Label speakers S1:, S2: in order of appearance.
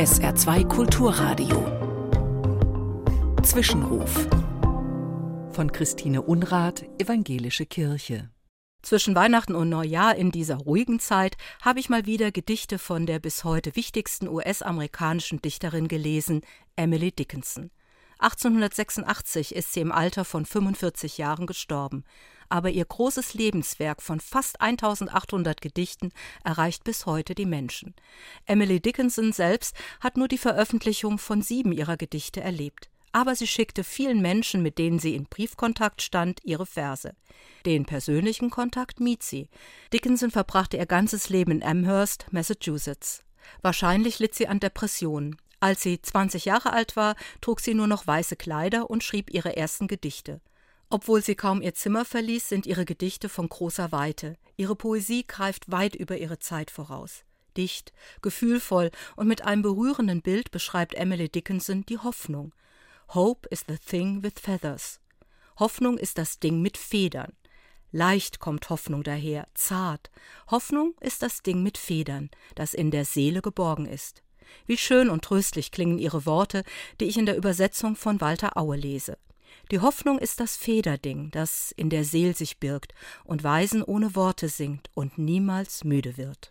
S1: SR2 Kulturradio. Zwischenruf. Von Christine Unrath, Evangelische Kirche.
S2: Zwischen Weihnachten und Neujahr in dieser ruhigen Zeit habe ich mal wieder Gedichte von der bis heute wichtigsten US-amerikanischen Dichterin gelesen, Emily Dickinson. 1886 ist sie im Alter von 45 Jahren gestorben, aber ihr großes Lebenswerk von fast 1800 Gedichten erreicht bis heute die Menschen. Emily Dickinson selbst hat nur die Veröffentlichung von sieben ihrer Gedichte erlebt aber sie schickte vielen Menschen, mit denen sie in Briefkontakt stand, ihre Verse. Den persönlichen Kontakt mied sie. Dickinson verbrachte ihr ganzes Leben in Amherst, Massachusetts. Wahrscheinlich litt sie an Depressionen. Als sie 20 Jahre alt war, trug sie nur noch weiße Kleider und schrieb ihre ersten Gedichte. Obwohl sie kaum ihr Zimmer verließ, sind ihre Gedichte von großer Weite. Ihre Poesie greift weit über ihre Zeit voraus. Dicht, gefühlvoll und mit einem berührenden Bild beschreibt Emily Dickinson die Hoffnung. Hope is the thing with feathers. Hoffnung ist das Ding mit Federn. Leicht kommt Hoffnung daher, zart. Hoffnung ist das Ding mit Federn, das in der Seele geborgen ist. Wie schön und tröstlich klingen ihre Worte, die ich in der Übersetzung von Walter Aue lese. Die Hoffnung ist das Federding, das in der Seel sich birgt und Weisen ohne Worte singt und niemals müde wird.